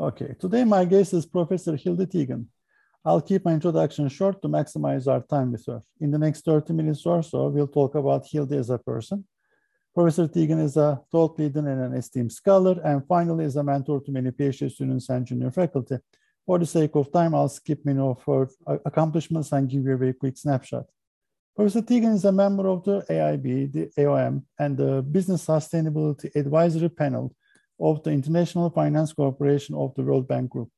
Okay, today my guest is Professor Hildy Teegen. I'll keep my introduction short to maximize our time with her. In the next 30 minutes or so, we'll talk about Hildy as a person. Professor Teegen is a thought leader and an esteemed scholar, and finally is a mentor to many PhD students and junior faculty. For the sake of time, I'll skip many of her uh, accomplishments and give you a very quick snapshot. Professor Teegen is a member of the AIB, the AOM, and the Business Sustainability Advisory Panel of the International Finance Corporation of the World Bank Group.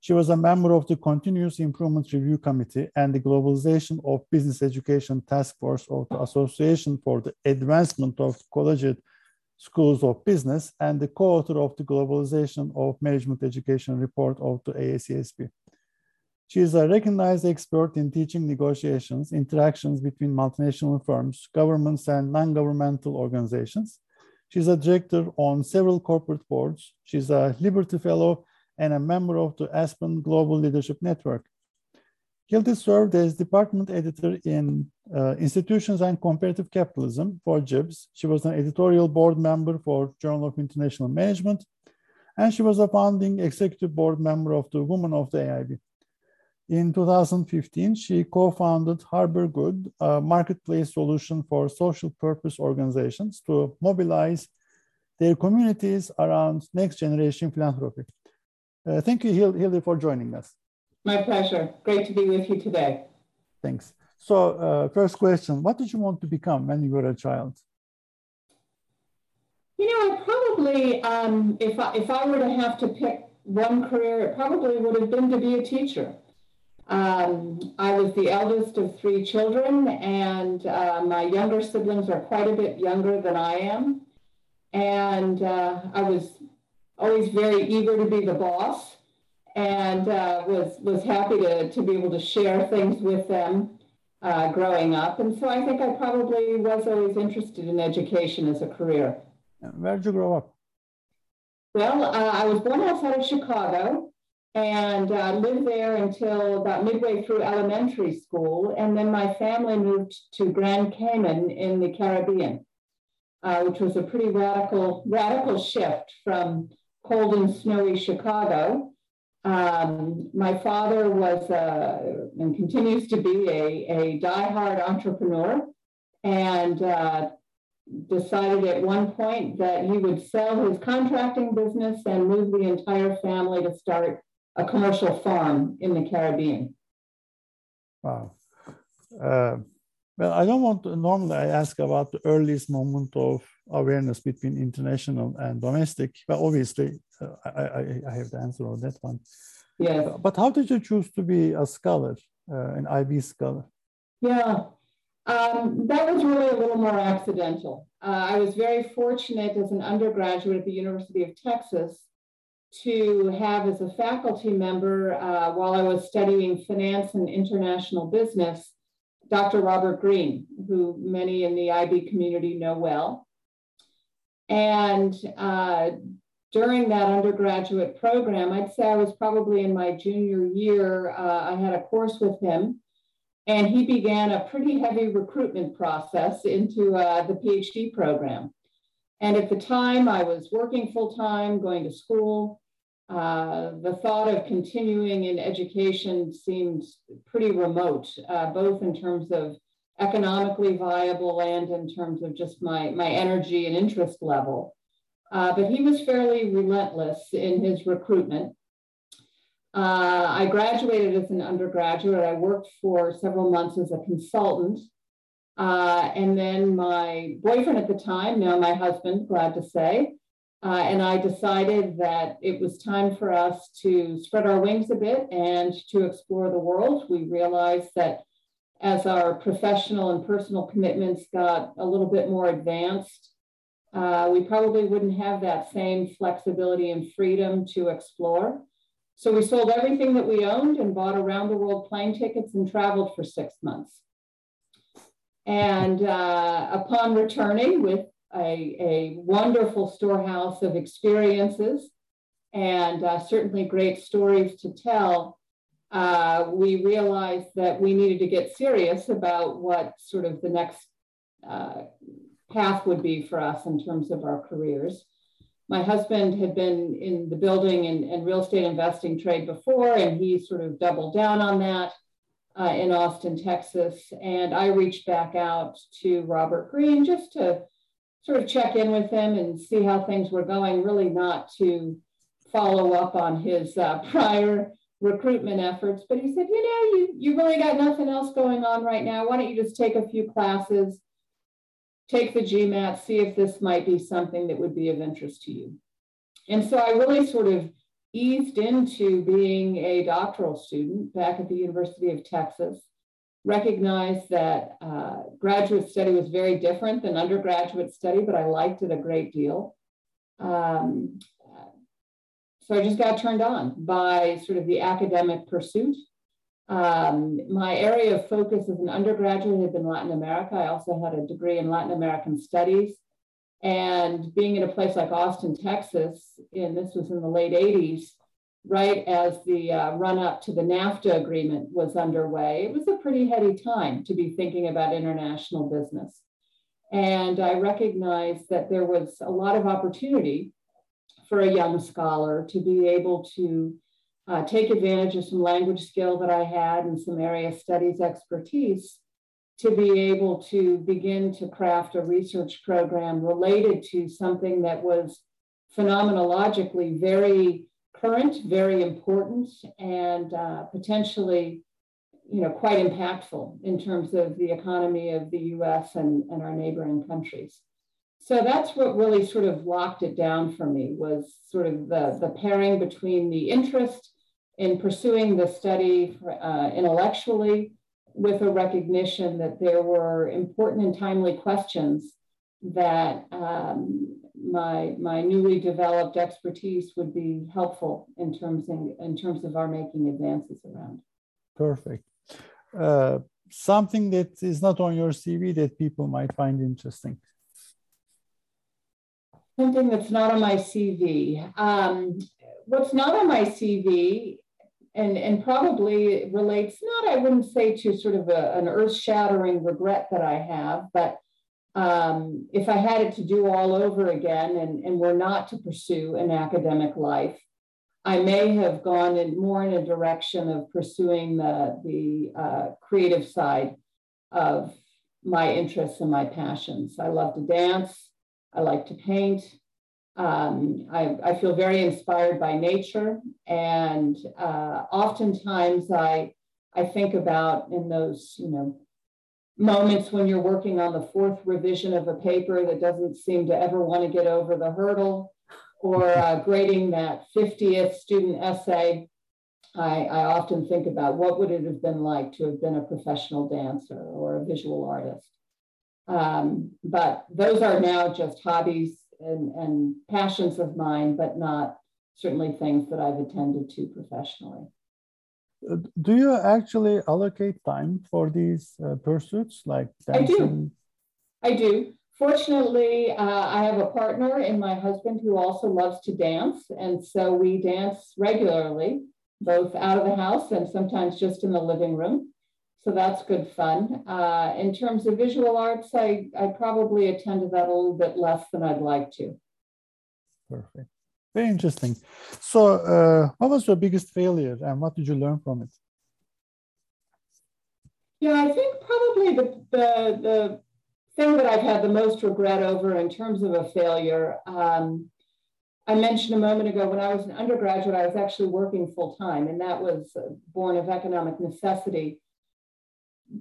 She was a member of the Continuous Improvement Review Committee and the Globalization of Business Education Task Force of the Association for the Advancement of Collegiate Schools of Business and the co-author of the Globalization of Management Education report of the AACSB. She is a recognized expert in teaching negotiations, interactions between multinational firms, governments, and non-governmental organizations. She's a director on several corporate boards. She's a Liberty Fellow and a member of the Aspen Global Leadership Network. Hildy served as department editor in uh, Institutions and Comparative Capitalism for JIBS. She was an editorial board member for Journal of International Management, and she was a founding executive board member of the Women of the AIB. In 2015, she co-founded Harbor Good, a marketplace solution for social purpose organizations to mobilize their communities around next generation philanthropy. Uh, thank you, Hildy, for joining us. My pleasure. Great to be with you today. Thanks. So, uh, first question What did you want to become when you were a child? You know, I probably, um, if, I, if I were to have to pick one career, it probably would have been to be a teacher. Um, I was the eldest of three children, and uh, my younger siblings are quite a bit younger than I am. And uh, I was always very eager to be the boss and uh, was, was happy to, to be able to share things with them uh, growing up. And so I think I probably was always interested in education as a career. Where did you grow up? Well, uh, I was born outside of Chicago and uh, lived there until about midway through elementary school. And then my family moved to Grand Cayman in the Caribbean, uh, which was a pretty radical, radical shift from cold and snowy Chicago. Um, my father was uh, and continues to be a, a diehard entrepreneur and uh, decided at one point that he would sell his contracting business and move the entire family to start a commercial farm in the Caribbean. Wow. Uh, well, I don't want to normally I ask about the earliest moment of awareness between international and domestic. But obviously, uh, I, I, I, have the answer on that one. Yes. But how did you choose to be a scholar, uh, an IB scholar? Yeah, um, that was really a little more accidental. Uh, I was very fortunate as an undergraduate at the University of Texas to have as a faculty member uh, while I was studying finance and international business, Dr. Robert Green, who many in the IB community know well. And uh, during that undergraduate program, I'd say I was probably in my junior year, uh, I had a course with him. And he began a pretty heavy recruitment process into uh, the PhD program. And at the time, I was working full time, going to school. Uh, the thought of continuing in education seemed pretty remote, uh, both in terms of economically viable and in terms of just my, my energy and interest level. Uh, but he was fairly relentless in his recruitment. Uh, I graduated as an undergraduate. I worked for several months as a consultant. Uh, and then my boyfriend at the time, now my husband, glad to say, uh, and I decided that it was time for us to spread our wings a bit and to explore the world. We realized that as our professional and personal commitments got a little bit more advanced, uh, we probably wouldn't have that same flexibility and freedom to explore. So we sold everything that we owned and bought around the world plane tickets and traveled for six months. And uh, upon returning with a, a wonderful storehouse of experiences and uh, certainly great stories to tell, uh, we realized that we needed to get serious about what sort of the next uh, path would be for us in terms of our careers. my husband had been in the building and, and real estate investing trade before, and he sort of doubled down on that uh, in Austin, Texas. And I reached back out to Robert Green just to sort of check in with him and see how things were going, really not to follow up on his uh, prior recruitment efforts. But he said, you know, you, you really got nothing else going on right now. Why don't you just take a few classes, take the GMAT, see if this might be something that would be of interest to you. And so I really sort of eased into being a doctoral student back at the University of Texas, recognized that uh, graduate study was very different than undergraduate study, but I liked it a great deal. Um, so I just got turned on by sort of the academic pursuit. Um, my area of focus as an undergraduate had been Latin America. I also had a degree in Latin American studies. And being in a place like Austin, Texas, and this was in the late 80s, right as the uh, run up to the NAFTA agreement was underway, it was a pretty heady time to be thinking about international business. And I recognized that there was a lot of opportunity for a young scholar to be able to uh, take advantage of some language skill that I had and some area studies expertise to be able to begin to craft a research program related to something that was phenomenologically very current, very important, and uh, potentially you know, quite impactful in terms of the economy of the US and, and our neighboring countries. So that's what really sort of locked it down for me was sort of the, the pairing between the interest in pursuing the study uh, intellectually with a recognition that there were important and timely questions that um, my, my newly developed expertise would be helpful in terms, in, in terms of our making advances around. Perfect. Uh, something that is not on your CV that people might find interesting. Something that's not on my CV. Um, what's not on my CV and, and probably relates not, I wouldn't say to sort of a, an earth shattering regret that I have, but um, if I had it to do all over again and, and were not to pursue an academic life, I may have gone in more in a direction of pursuing the, the uh, creative side of my interests and my passions. I love to dance. I like to paint. Um, I, I, feel very inspired by nature, and uh, oftentimes I I think about in those you know moments when you're working on the fourth revision of a paper that doesn't seem to ever want to get over the hurdle, or uh, grading that 50th student essay. I, I often think about what would it have been like to have been a professional dancer or a visual artist. Um, but those are now just hobbies and, and passions of mine, but not certainly things that I've attended to professionally. Do you actually allocate time for these uh, pursuits like dancing? I do. I do. Fortunately, uh, I have a partner in my husband who also loves to dance. And so we dance regularly, both out of the house and sometimes just in the living room. So that's good fun. Uh, in terms of visual arts, I, I probably attended that a little bit less than I'd like to. Perfect. Very interesting. So, uh, what was your biggest failure and what did you learn from it? Yeah, I think probably the, the, the thing that I've had the most regret over in terms of a failure. Um, I mentioned a moment ago when I was an undergraduate, I was actually working full time, and that was born of economic necessity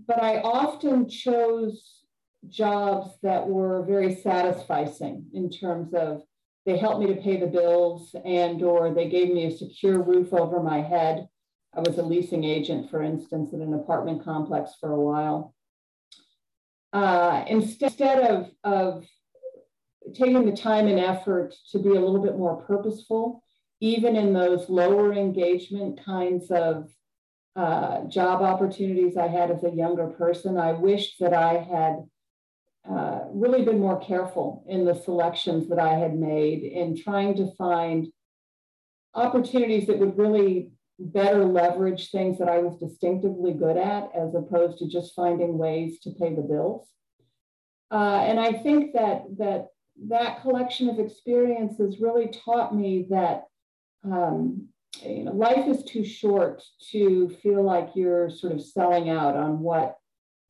but I often chose jobs that were very satisfying in terms of they helped me to pay the bills and or they gave me a secure roof over my head. I was a leasing agent, for instance, at an apartment complex for a while. Uh, instead of, of taking the time and effort to be a little bit more purposeful, even in those lower engagement kinds of uh, job opportunities I had as a younger person. I wished that I had uh, really been more careful in the selections that I had made in trying to find opportunities that would really better leverage things that I was distinctively good at as opposed to just finding ways to pay the bills. Uh, and I think that that that collection of experiences really taught me that um, you know, life is too short to feel like you're sort of selling out on what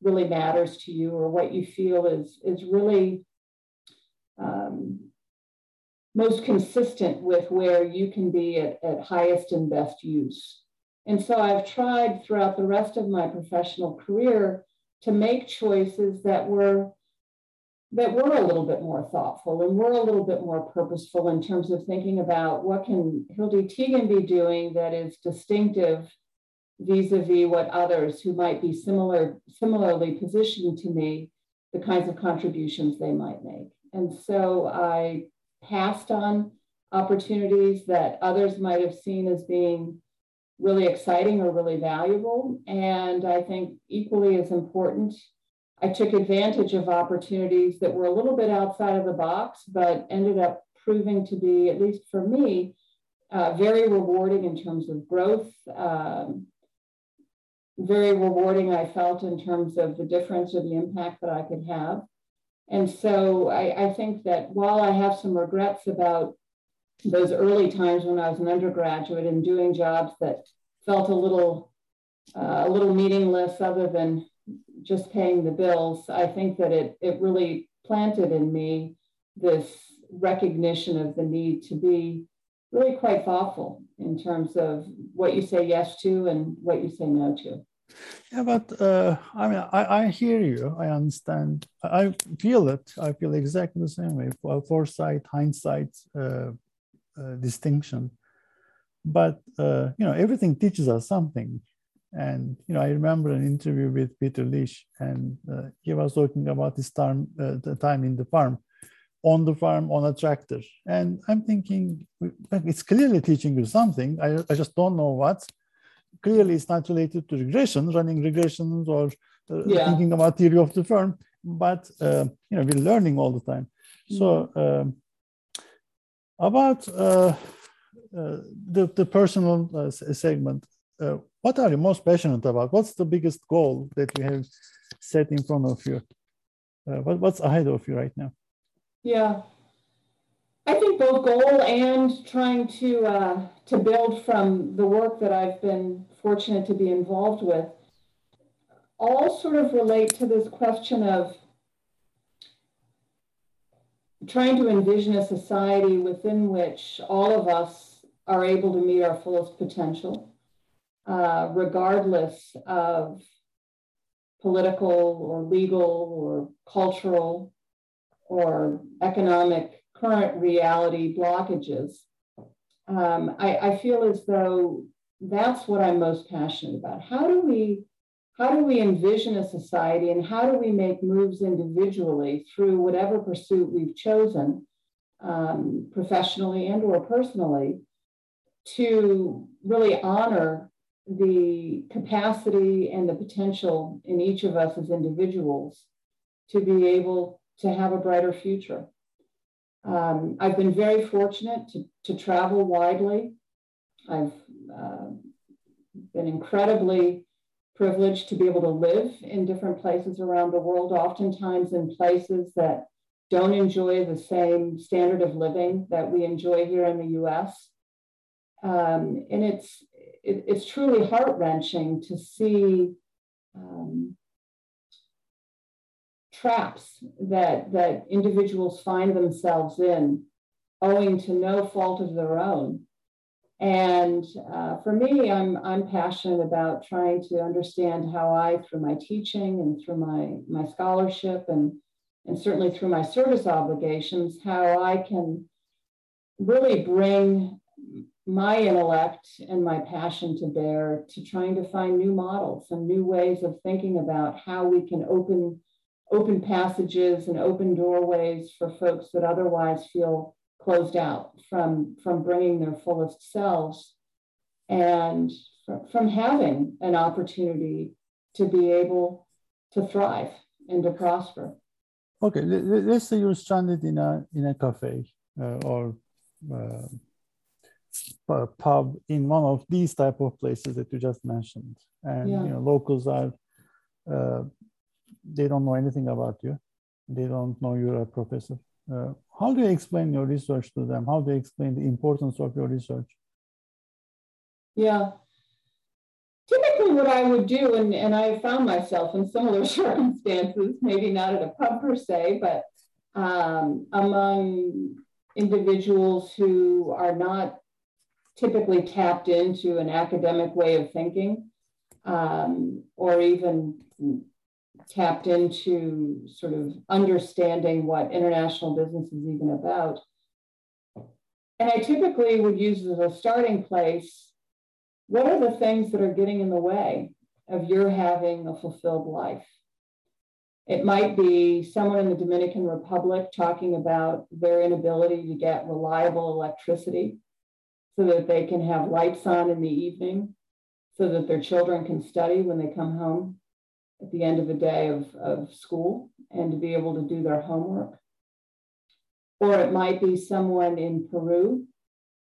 really matters to you or what you feel is, is really um, most consistent with where you can be at, at highest and best use. And so I've tried throughout the rest of my professional career to make choices that were that were a little bit more thoughtful and were a little bit more purposeful in terms of thinking about what can Hildy Teegen be doing that is distinctive vis-a-vis what others who might be similar similarly positioned to me the kinds of contributions they might make. And so i passed on opportunities that others might have seen as being really exciting or really valuable. And i think equally as important i took advantage of opportunities that were a little bit outside of the box but ended up proving to be at least for me uh, very rewarding in terms of growth um, very rewarding, I felt, in terms of the difference or the impact that I could have. And so I, I think that while I have some regrets about those early times when I was an undergraduate and doing jobs that felt a little uh, a little meaningless other than just paying the bills, I think that it it really planted in me this recognition of the need to be really quite thoughtful in terms of what you say yes to and what you say no to. Yeah, but uh, I mean, I, I hear you. I understand. I feel it. I feel exactly the same way. For foresight, hindsight, uh, uh, distinction. But uh, you know, everything teaches us something. And you know, I remember an interview with Peter Liesch, and uh, he was talking about his time, uh, the time in the farm on the farm on a tractor. And I'm thinking, it's clearly teaching you something. I, I just don't know what. Clearly, it's not related to regression, running regressions or uh, yeah. thinking about theory of the firm, but uh, you know we're learning all the time. So um, about uh, uh, the the personal uh, segment, uh, what are you most passionate about? What's the biggest goal that you have set in front of you? what, what's ahead of you right now? Yeah. I think both goal and trying to uh, to build from the work that I've been fortunate to be involved with all sort of relate to this question of trying to envision a society within which all of us are able to meet our fullest potential, uh, regardless of political or legal or cultural or economic current reality blockages. Um, I, I feel as though that's what I'm most passionate about. How do we how do we envision a society and how do we make moves individually through whatever pursuit we've chosen um, professionally and or personally to really honor the capacity and the potential in each of us as individuals to be able to have a brighter future. Um, I've been very fortunate to, to travel widely. I've uh, been incredibly privileged to be able to live in different places around the world, oftentimes in places that don't enjoy the same standard of living that we enjoy here in the US. Um, and it's, it, it's truly heart wrenching to see um, traps that, that individuals find themselves in owing to no fault of their own. And uh, for me, I'm, I'm passionate about trying to understand how I, through my teaching and through my, my scholarship and, and certainly through my service obligations, how I can really bring my intellect and my passion to bear to trying to find new models and new ways of thinking about how we can open open passages and open doorways for folks that otherwise feel closed out from, from bringing their fullest selves and from having an opportunity to be able to thrive and to prosper. Okay, let's say you're stranded in a in a cafe uh, or uh, pub in one of these type of places that you just mentioned, and yeah. you know locals are uh, they don't know anything about you. They don't know you're a professor. Uh, how do you explain your research to them? How do you explain the importance of your research? Yeah. Typically, what I would do, and, and I found myself in similar circumstances, maybe not at a pub per se, but um, among individuals who are not typically tapped into an academic way of thinking um, or even tapped into sort of understanding what international business is even about. And I typically would use as a starting place what are the things that are getting in the way of your having a fulfilled life? It might be someone in the Dominican Republic talking about their inability to get reliable electricity so that they can have lights on in the evening, so that their children can study when they come home at the end of a day of, of school and to be able to do their homework. Or it might be someone in Peru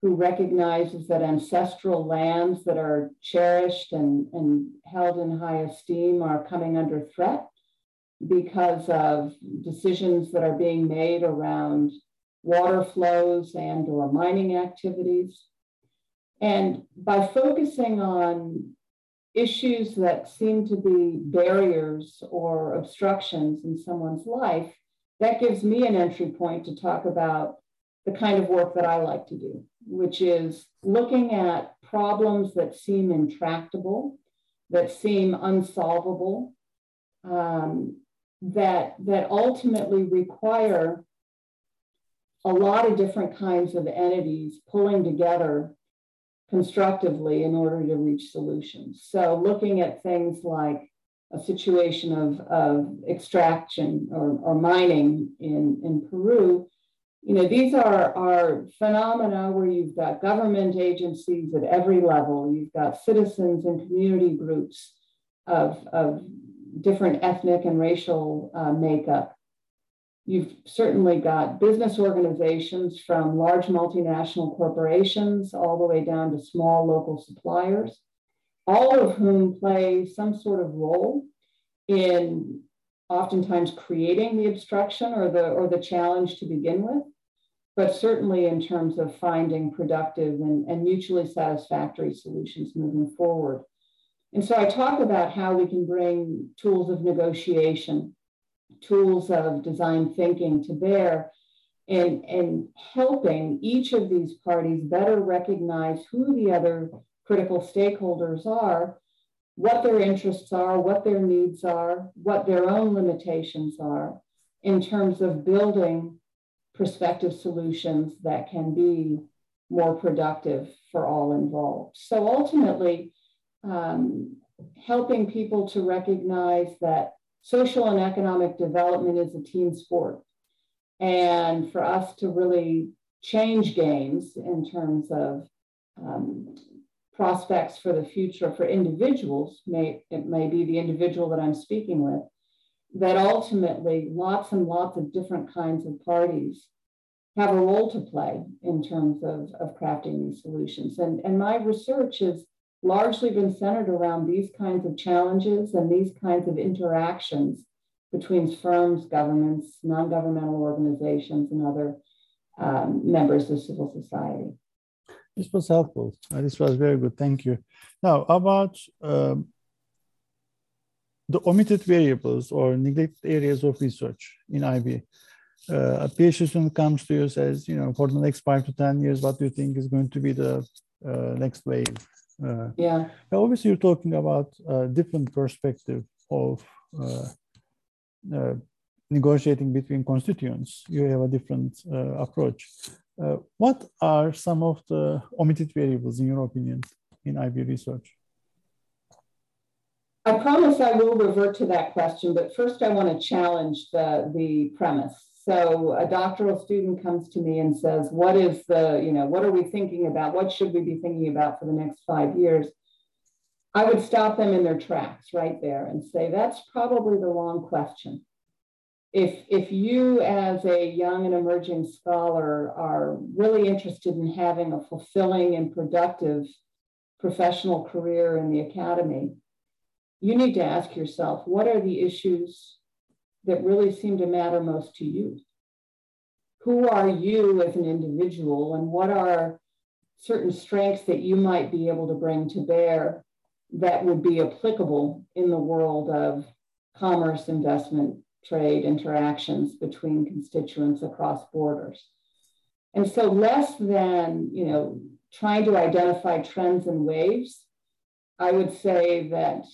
who recognizes that ancestral lands that are cherished and, and held in high esteem are coming under threat because of decisions that are being made around water flows and or mining activities. And by focusing on issues that seem to be barriers or obstructions in someone's life, that gives me an entry point to talk about the kind of work that I like to do, which is looking at problems that seem intractable, that seem unsolvable, um, that, that ultimately require a lot of different kinds of entities pulling together constructively in order to reach solutions. So looking at things like a situation of, of extraction or, or mining in, in Peru, you know, these are, are phenomena where you've got government agencies at every level, you've got citizens and community groups of, of different ethnic and racial uh, makeup. You've certainly got business organizations from large multinational corporations all the way down to small local suppliers, all of whom play some sort of role in oftentimes creating the obstruction or the, or the challenge to begin with, but certainly in terms of finding productive and, and mutually satisfactory solutions moving forward. And so I talk about how we can bring tools of negotiation, tools of design thinking to bear and, and helping each of these parties better recognize who the other critical stakeholders are, what their interests are, what their needs are, what their own limitations are in terms of building prospective solutions that can be more productive for all involved. So ultimately, um, helping people to recognize that social and economic development is a team sport. And for us to really change games in terms of um, prospects for the future for individuals, may, it may be the individual that I'm speaking with, that ultimately lots and lots of different kinds of parties have a role to play in terms of, of crafting these solutions. And, and my research is largely been centered around these kinds of challenges and these kinds of interactions between firms, governments, non governmental organizations, and other um, members of civil society. This was helpful. This was very good. Thank you. Now, about um, the omitted variables or neglected areas of research in IB. Uh, a PhD student comes to you says, you know, for the next five to 10 years, what do you think is going to be the uh, next wave? Uh, yeah. Obviously, you're talking about a different perspective of uh, uh, negotiating between constituents. You have a different uh, approach. Uh, what are some of the omitted variables, in your opinion, in IB research? I promise I will revert to that question, but first I want to challenge the, the premise. So a doctoral student comes to me and says, what is the, you know, what are we thinking about? What should we be thinking about for the next five years? I would stop them in their tracks right there and say, that's probably the wrong question. If, if you as a young and emerging scholar are really interested in having a fulfilling and productive professional career in the academy, you need to ask yourself, what are the issues that really seem to matter most to you. who are you as an individual and what are certain strengths that you might be able to bring to bear that would be applicable in the world of commerce, investment, trade, interactions between constituents across borders. And so less than, you know, trying to identify trends and waves, I would say that,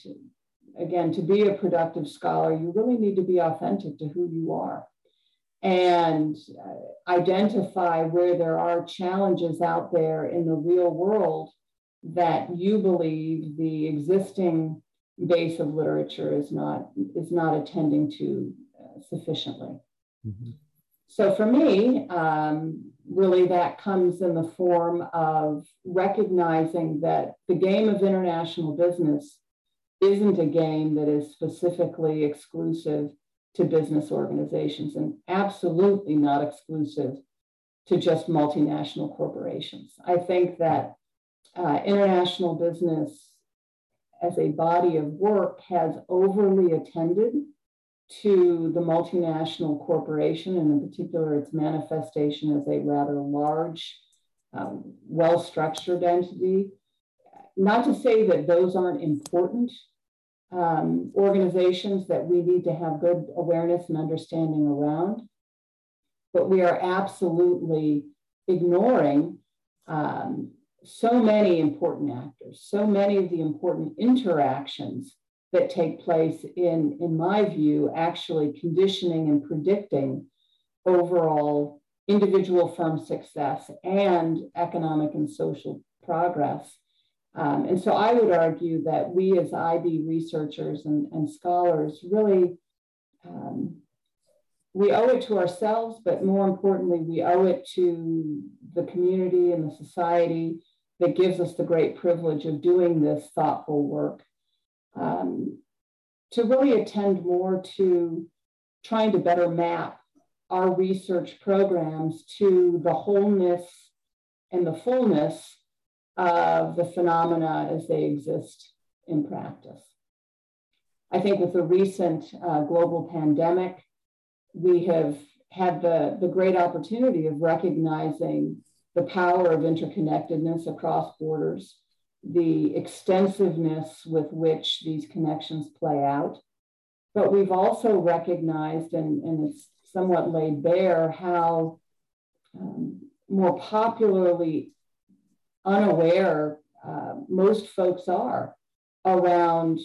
again, to be a productive scholar, you really need to be authentic to who you are and uh, identify where there are challenges out there in the real world that you believe the existing base of literature is not is not attending to uh, sufficiently. Mm-hmm. So for me, um, really that comes in the form of recognizing that the game of international business isn't a game that is specifically exclusive to business organizations and absolutely not exclusive to just multinational corporations. I think that uh, international business as a body of work has overly attended to the multinational corporation and in particular its manifestation as a rather large, um, well-structured entity. Not to say that those aren't important um, organizations that we need to have good awareness and understanding around. But we are absolutely ignoring um, so many important actors, so many of the important interactions that take place in, in my view, actually conditioning and predicting overall individual firm success and economic and social progress. Um, and so I would argue that we as IB researchers and, and scholars really, um, we owe it to ourselves, but more importantly, we owe it to the community and the society that gives us the great privilege of doing this thoughtful work. Um, to really attend more to trying to better map our research programs to the wholeness and the fullness of the phenomena as they exist in practice. I think with the recent uh, global pandemic, we have had the, the great opportunity of recognizing the power of interconnectedness across borders, the extensiveness with which these connections play out. But we've also recognized, and, and it's somewhat laid bare, how um, more popularly unaware uh, most folks are around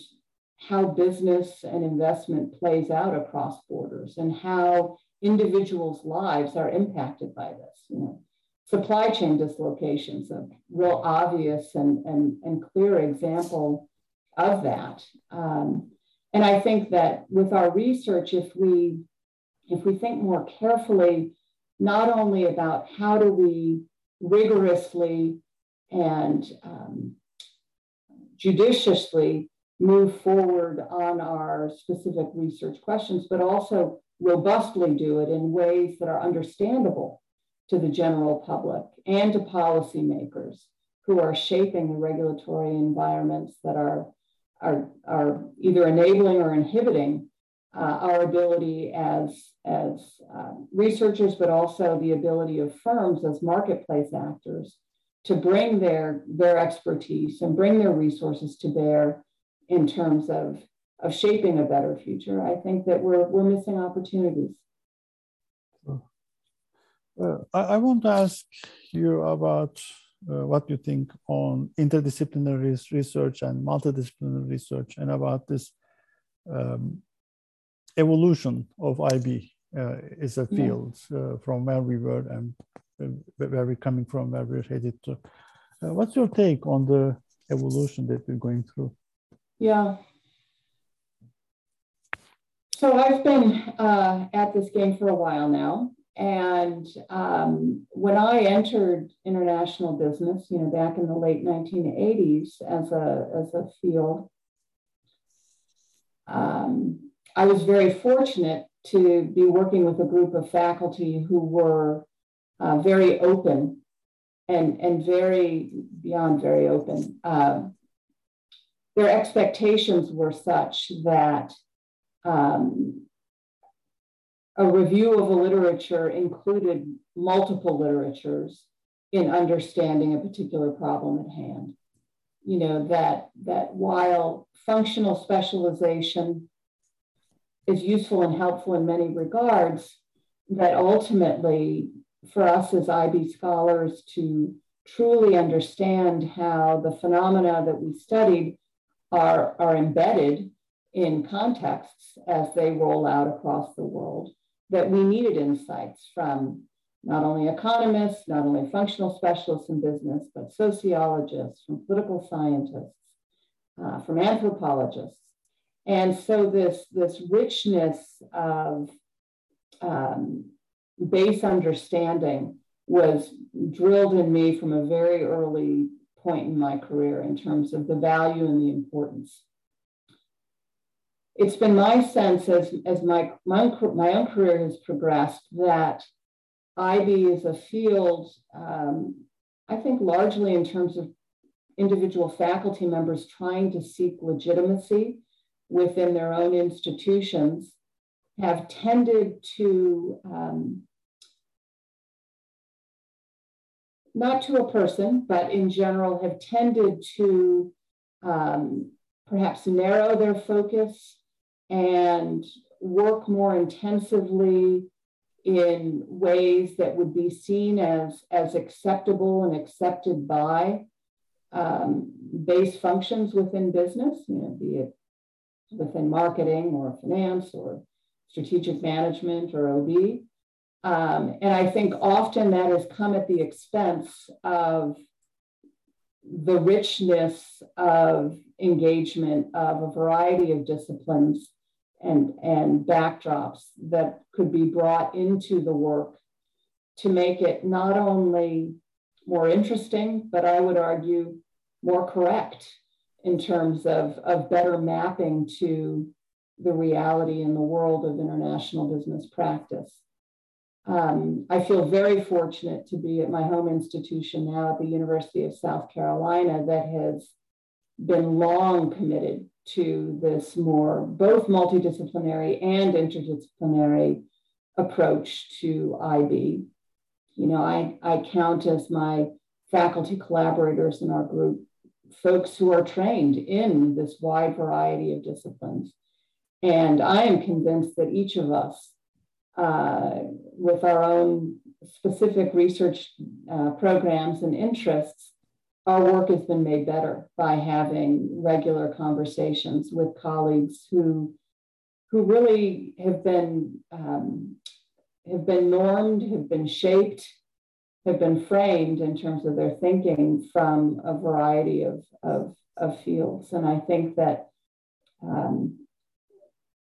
how business and investment plays out across borders and how individuals' lives are impacted by this. You know, supply chain dislocations, a real obvious and, and, and clear example of that. Um, and I think that with our research, if we if we think more carefully, not only about how do we rigorously and um, judiciously move forward on our specific research questions, but also robustly do it in ways that are understandable to the general public and to policymakers who are shaping the regulatory environments that are, are, are either enabling or inhibiting uh, our ability as, as uh, researchers, but also the ability of firms as marketplace actors to bring their, their expertise and bring their resources to bear in terms of, of shaping a better future, I think that we're, we're missing opportunities. Uh, I, I, want to ask you about uh, what you think on interdisciplinary research and multidisciplinary research and about this um, evolution of IB uh, as a field. Uh, from where we were and where we're coming from, where we're headed to. Uh, what's your take on the evolution that we're going through? Yeah. So I've been uh, at this game for a while now. And um, when I entered international business, you know, back in the late 1980s as a, as a field, um, I was very fortunate to be working with a group of faculty who were uh, very open and, and very beyond very open. Uh, their expectations were such that um, a review of a literature included multiple literatures in understanding a particular problem at hand. You know, that, that while functional specialization is useful and helpful in many regards, that ultimately for us as IB scholars to truly understand how the phenomena that we studied are, are embedded in contexts as they roll out across the world, that we needed insights from not only economists, not only functional specialists in business, but sociologists, from political scientists, uh, from anthropologists. And so this, this richness of um, base understanding was drilled in me from a very early point in my career in terms of the value and the importance. It's been my sense as, as my, my, my own career has progressed that IB is a field, um, I think largely in terms of individual faculty members trying to seek legitimacy within their own institutions, have tended to um, not to a person, but in general have tended to um, perhaps narrow their focus and work more intensively in ways that would be seen as, as acceptable and accepted by um, base functions within business, you know, be it within marketing or finance or strategic management or OB. Um, and I think often that has come at the expense of the richness of engagement of a variety of disciplines and, and backdrops that could be brought into the work to make it not only more interesting, but I would argue more correct in terms of, of better mapping to the reality in the world of international business practice. Um, I feel very fortunate to be at my home institution now at the University of South Carolina that has been long committed to this more both multidisciplinary and interdisciplinary approach to IB. You know, I, I count as my faculty collaborators in our group folks who are trained in this wide variety of disciplines. And I am convinced that each of us uh, with our own specific research uh, programs and interests, our work has been made better by having regular conversations with colleagues who, who really have been, um, have been normed, have been shaped, have been framed in terms of their thinking from a variety of, of, of fields. And I think that um,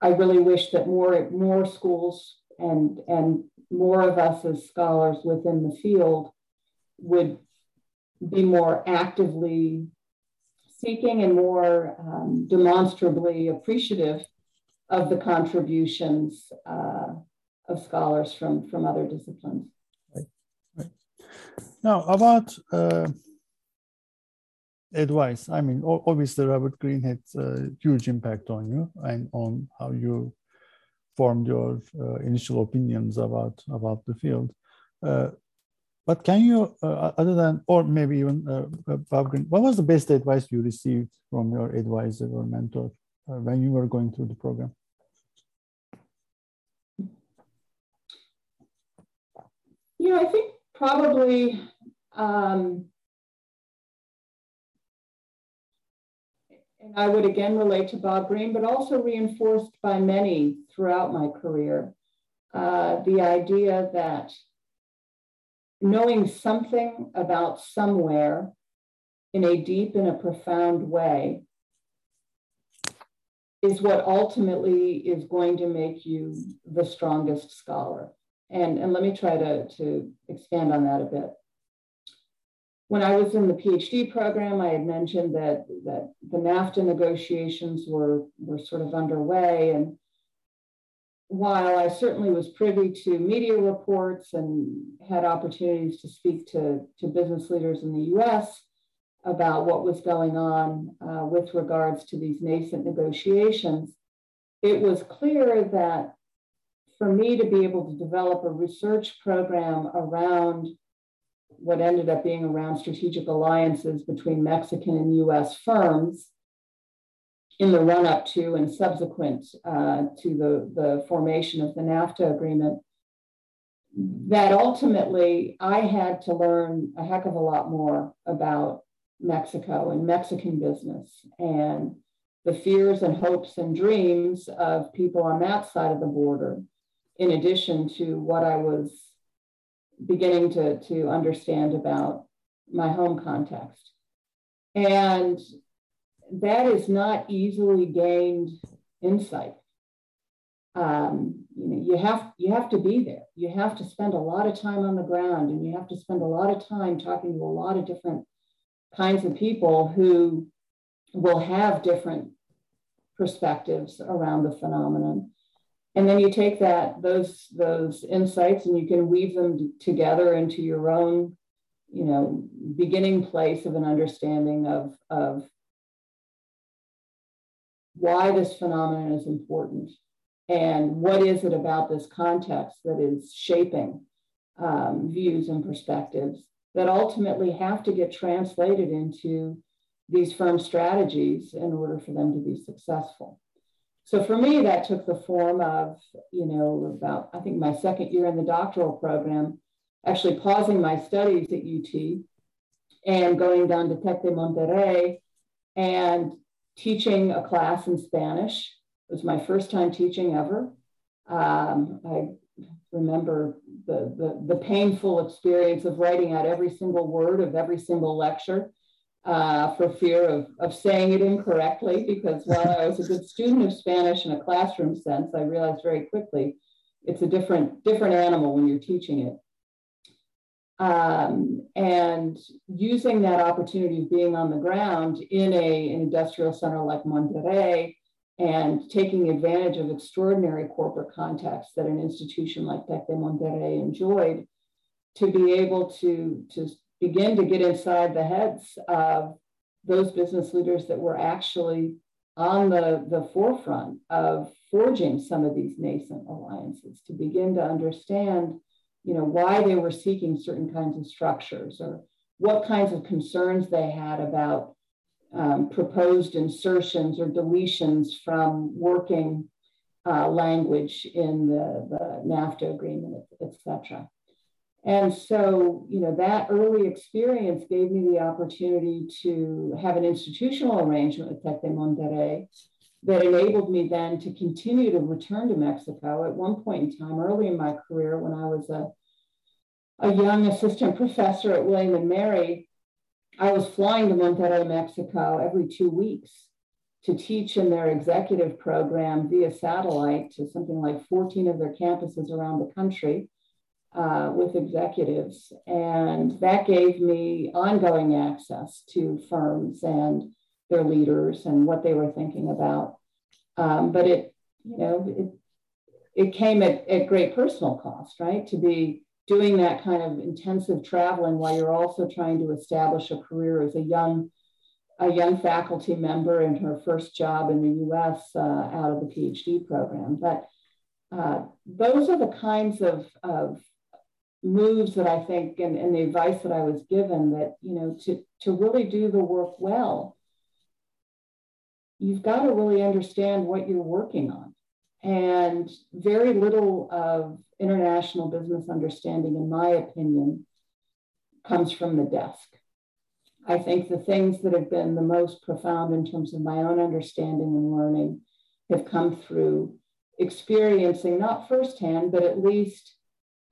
I really wish that more, more schools and, and more of us as scholars within the field would be more actively seeking and more um, demonstrably appreciative of the contributions uh, of scholars from, from other disciplines. Now, about uh, advice, I mean, obviously, Robert Green had a huge impact on you and on how you formed your uh, initial opinions about about the field. Uh, but can you, uh, other than, or maybe even Bob Green, what was the best advice you received from your advisor or mentor when you were going through the program? Yeah, I think probably um, and I would again relate to Bob Green, but also reinforced by many throughout my career, uh, the idea that knowing something about somewhere in a deep and a profound way is what ultimately is going to make you the strongest scholar. And, and let me try to, to expand on that a bit when I was in the PhD program, I had mentioned that, that the NAFTA negotiations were, were sort of underway. And while I certainly was privy to media reports and had opportunities to speak to, to business leaders in the US about what was going on uh, with regards to these nascent negotiations, it was clear that for me to be able to develop a research program around what ended up being around strategic alliances between Mexican and US firms in the run up to and subsequent uh, to the, the formation of the NAFTA agreement, that ultimately I had to learn a heck of a lot more about Mexico and Mexican business and the fears and hopes and dreams of people on that side of the border, in addition to what I was beginning to, to understand about my home context. And that is not easily gained insight. Um, you know, you have you have to be there. You have to spend a lot of time on the ground, and you have to spend a lot of time talking to a lot of different kinds of people who will have different perspectives around the phenomenon. And then you take that those those insights and you can weave them together into your own, you know, beginning place of an understanding of, of why this phenomenon is important and what is it about this context that is shaping um, views and perspectives that ultimately have to get translated into these firm strategies in order for them to be successful. So for me, that took the form of, you know, about, I think my second year in the doctoral program, actually pausing my studies at UT and going down to Tec de Monterrey and teaching a class in Spanish. It was my first time teaching ever. Um, I remember the, the, the, painful experience of writing out every single word of every single lecture uh, for fear of, of saying it incorrectly, because while I was a good student of Spanish in a classroom sense, I realized very quickly it's a different, different animal when you're teaching it. Um, and using that opportunity of being on the ground in a, an industrial center like Monterrey and taking advantage of extraordinary corporate contacts that an institution like Tec de Monterrey enjoyed to be able to, to begin to get inside the heads of those business leaders that were actually on the, the forefront of forging some of these nascent alliances to begin to understand you know, why they were seeking certain kinds of structures or what kinds of concerns they had about um, proposed insertions or deletions from working uh, language in the, the NAFTA agreement, et cetera. And so, you know, that early experience gave me the opportunity to have an institutional arrangement with Tec de Monterrey that enabled me then to continue to return to Mexico. At one point in time, early in my career, when I was a, a young assistant professor at William and Mary, I was flying to Monterrey, Mexico every two weeks to teach in their executive program via satellite to something like 14 of their campuses around the country uh, with executives. And that gave me ongoing access to firms and their leaders and what they were thinking about. Um, but it, you know, it, it came at, at great personal cost, right? To be doing that kind of intensive traveling while you're also trying to establish a career as a young a young faculty member in her first job in the US uh, out of the PhD program. But uh, those are the kinds of, of moves that I think and, and the advice that I was given that, you know, to, to really do the work well, you've got to really understand what you're working on. And very little of international business understanding, in my opinion, comes from the desk. I think the things that have been the most profound in terms of my own understanding and learning have come through experiencing, not firsthand, but at least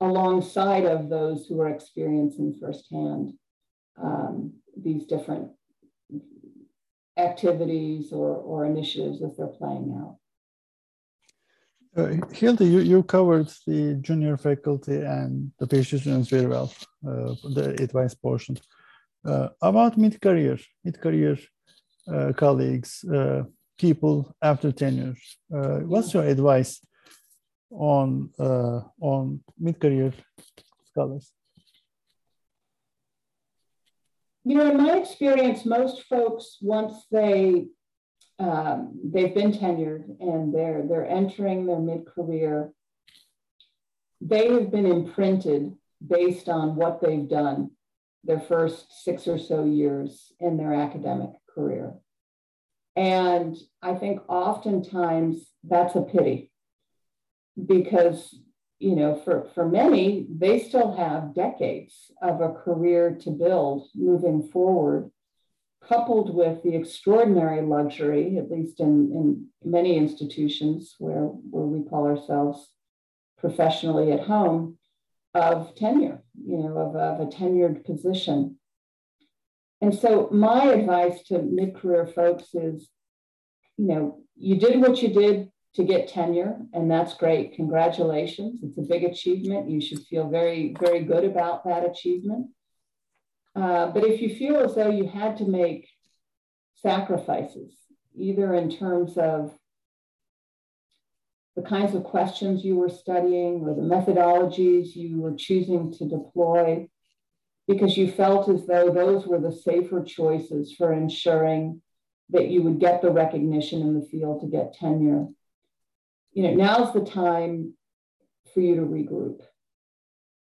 alongside of those who are experiencing firsthand um, these different activities or, or initiatives as they're playing out. Uh, Hildy, you, you covered the junior faculty and the PhD students very well, uh, the advice portion. Uh, about mid-career, mid-career uh, colleagues, uh, people after tenure, uh, what's your advice on on mid-career scholars? You know, in my experience, most folks, once they um, they've been tenured and they're they're entering their mid career. they have been imprinted based on what they've done their first six or so years in their academic career. And I think oftentimes that's a pity because, you know, for, for many, they still have decades of a career to build moving forward, coupled with the extraordinary luxury, at least in, in many institutions where, where we call ourselves professionally at home, of tenure, you know, of, of a tenured position. And so my advice to mid-career folks is, you know, you did what you did to get tenure, and that's great. Congratulations. It's a big achievement. You should feel very, very good about that achievement. Uh, but if you feel as though you had to make sacrifices, either in terms of the kinds of questions you were studying or the methodologies you were choosing to deploy because you felt as though those were the safer choices for ensuring that you would get the recognition in the field to get tenure. You know, now's the time for you to regroup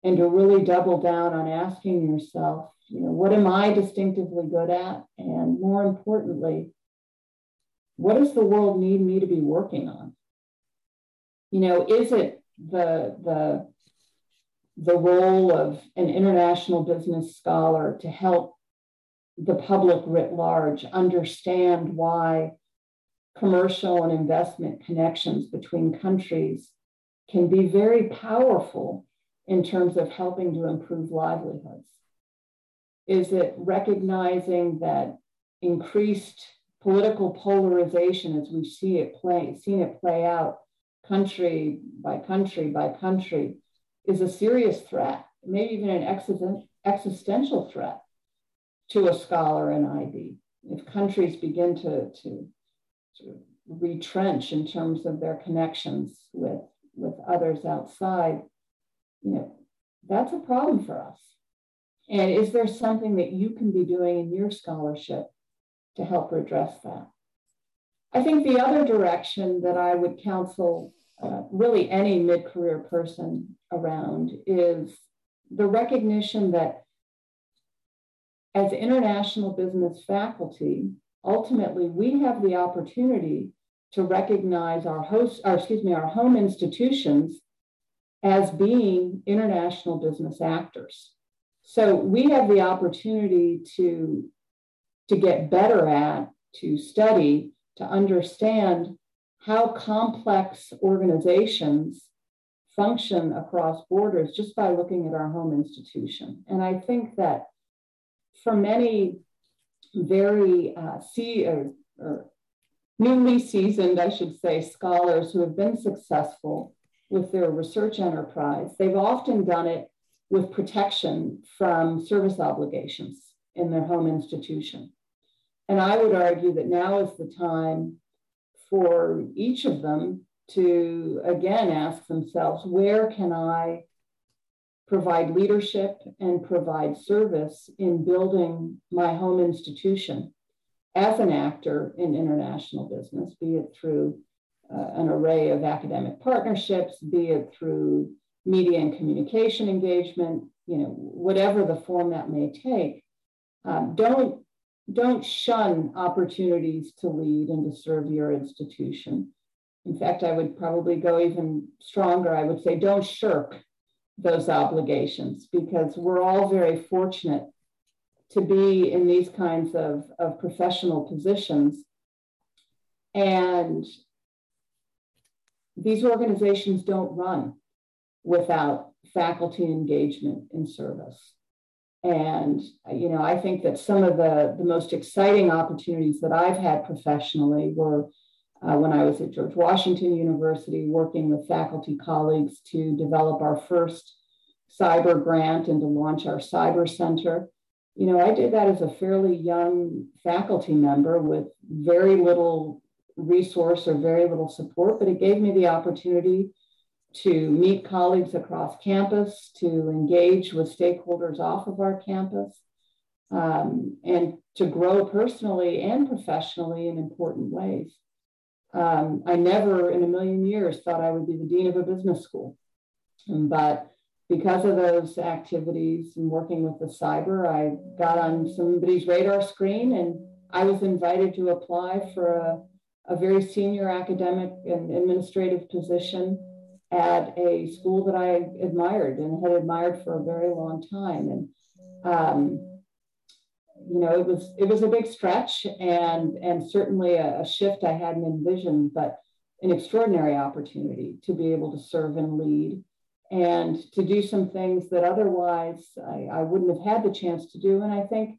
and to really double down on asking yourself, you know, what am I distinctively good at? And more importantly, what does the world need me to be working on? you know, is it the the the role of an international business scholar to help the public writ large understand why commercial and investment connections between countries can be very powerful in terms of helping to improve livelihoods? Is it recognizing that increased political polarization as we see it play, seen it play out country by country by country is a serious threat, maybe even an existential threat to a scholar in IB. If countries begin to, to, retrench in terms of their connections with, with others outside, you know, that's a problem for us. And is there something that you can be doing in your scholarship to help redress that? I think the other direction that I would counsel uh, really any mid career person around is the recognition that as international business faculty, ultimately we have the opportunity to recognize our host, or excuse me, our home institutions as being international business actors. So we have the opportunity to, to get better at, to study, to understand how complex organizations function across borders just by looking at our home institution. And I think that for many very uh, see or, or newly seasoned, I should say, scholars who have been successful with their research enterprise, they've often done it with protection from service obligations in their home institution. And I would argue that now is the time for each of them to again ask themselves where can I provide leadership and provide service in building my home institution as an actor in international business, be it through uh, an array of academic partnerships, be it through media and communication engagement, you know, whatever the form that may take. Um, don't don't shun opportunities to lead and to serve your institution. In fact, I would probably go even stronger. I would say don't shirk those obligations because we're all very fortunate to be in these kinds of, of professional positions. And these organizations don't run without faculty engagement in service. And, you know, I think that some of the, the most exciting opportunities that I've had professionally were uh, when I was at George Washington University, working with faculty colleagues to develop our first CIBER grant and to launch our CIBER center. You know, I did that as a fairly young faculty member with very little resource or very little support, but it gave me the opportunity to meet colleagues across campus, to engage with stakeholders off of our campus, um, and to grow personally and professionally in important ways. Um, I never in a million years thought I would be the dean of a business school. But because of those activities and working with the CIBER, I got on somebody's radar screen and I was invited to apply for a, a very senior academic and administrative position at a school that I admired and had admired for a very long time. And um, you know, it was it was a big stretch and and certainly a, a shift I hadn't envisioned, but an extraordinary opportunity to be able to serve and lead and to do some things that otherwise I, I wouldn't have had the chance to do. And I think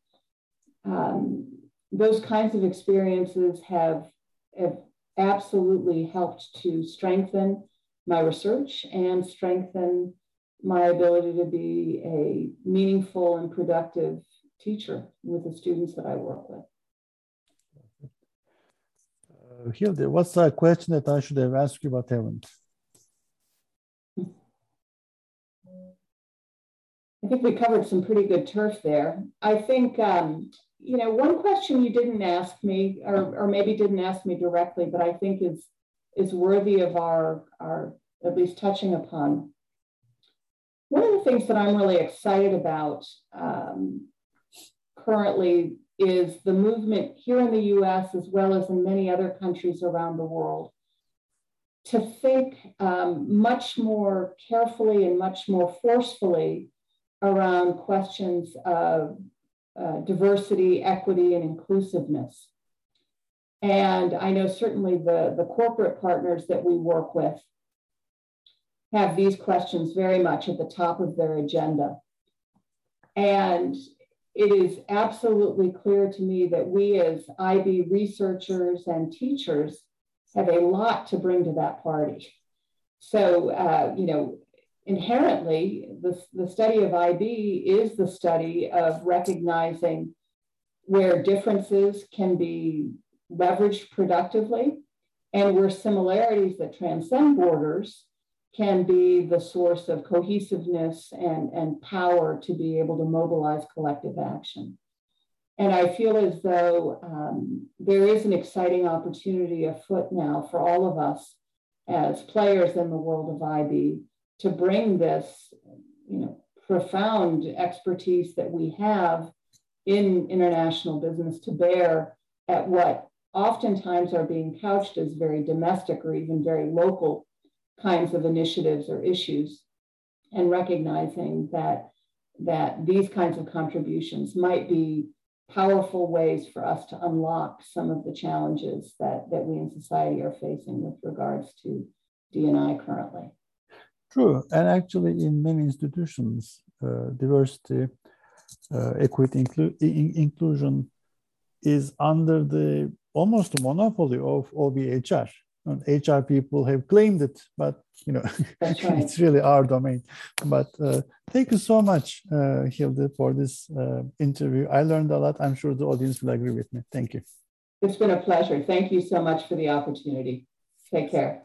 um, those kinds of experiences have, have absolutely helped to strengthen my research and strengthen my ability to be a meaningful and productive teacher with the students that I work with. Uh, Hildy, what's a question that I should have asked you but haven't? I think we covered some pretty good turf there. I think, um, you know, one question you didn't ask me, or, or maybe didn't ask me directly, but I think is is worthy of our, our at least touching upon. Things that I'm really excited about um, currently is the movement here in the US, as well as in many other countries around the world, to think um, much more carefully and much more forcefully around questions of uh, diversity, equity, and inclusiveness. And I know certainly the, the corporate partners that we work with have these questions very much at the top of their agenda. And it is absolutely clear to me that we as IB researchers and teachers have a lot to bring to that party. So, uh, you know, inherently, the, the study of IB is the study of recognizing where differences can be leveraged productively and where similarities that transcend borders can be the source of cohesiveness and, and power to be able to mobilize collective action. And I feel as though um, there is an exciting opportunity afoot now for all of us as players in the world of IB to bring this, you know, profound expertise that we have in international business to bear at what oftentimes are being couched as very domestic or even very local kinds of initiatives or issues and recognizing that that these kinds of contributions might be powerful ways for us to unlock some of the challenges that, that we in society are facing with regards to D&I currently. True, and actually in many institutions, uh, diversity, uh, equity, inclu in inclusion is under the almost monopoly of OBHR and HR people have claimed it, but you know, right. it's really our domain. But uh, thank you so much, uh, Hildy, for this uh, interview. I learned a lot. I'm sure the audience will agree with me. Thank you. It's been a pleasure. Thank you so much for the opportunity. Take care.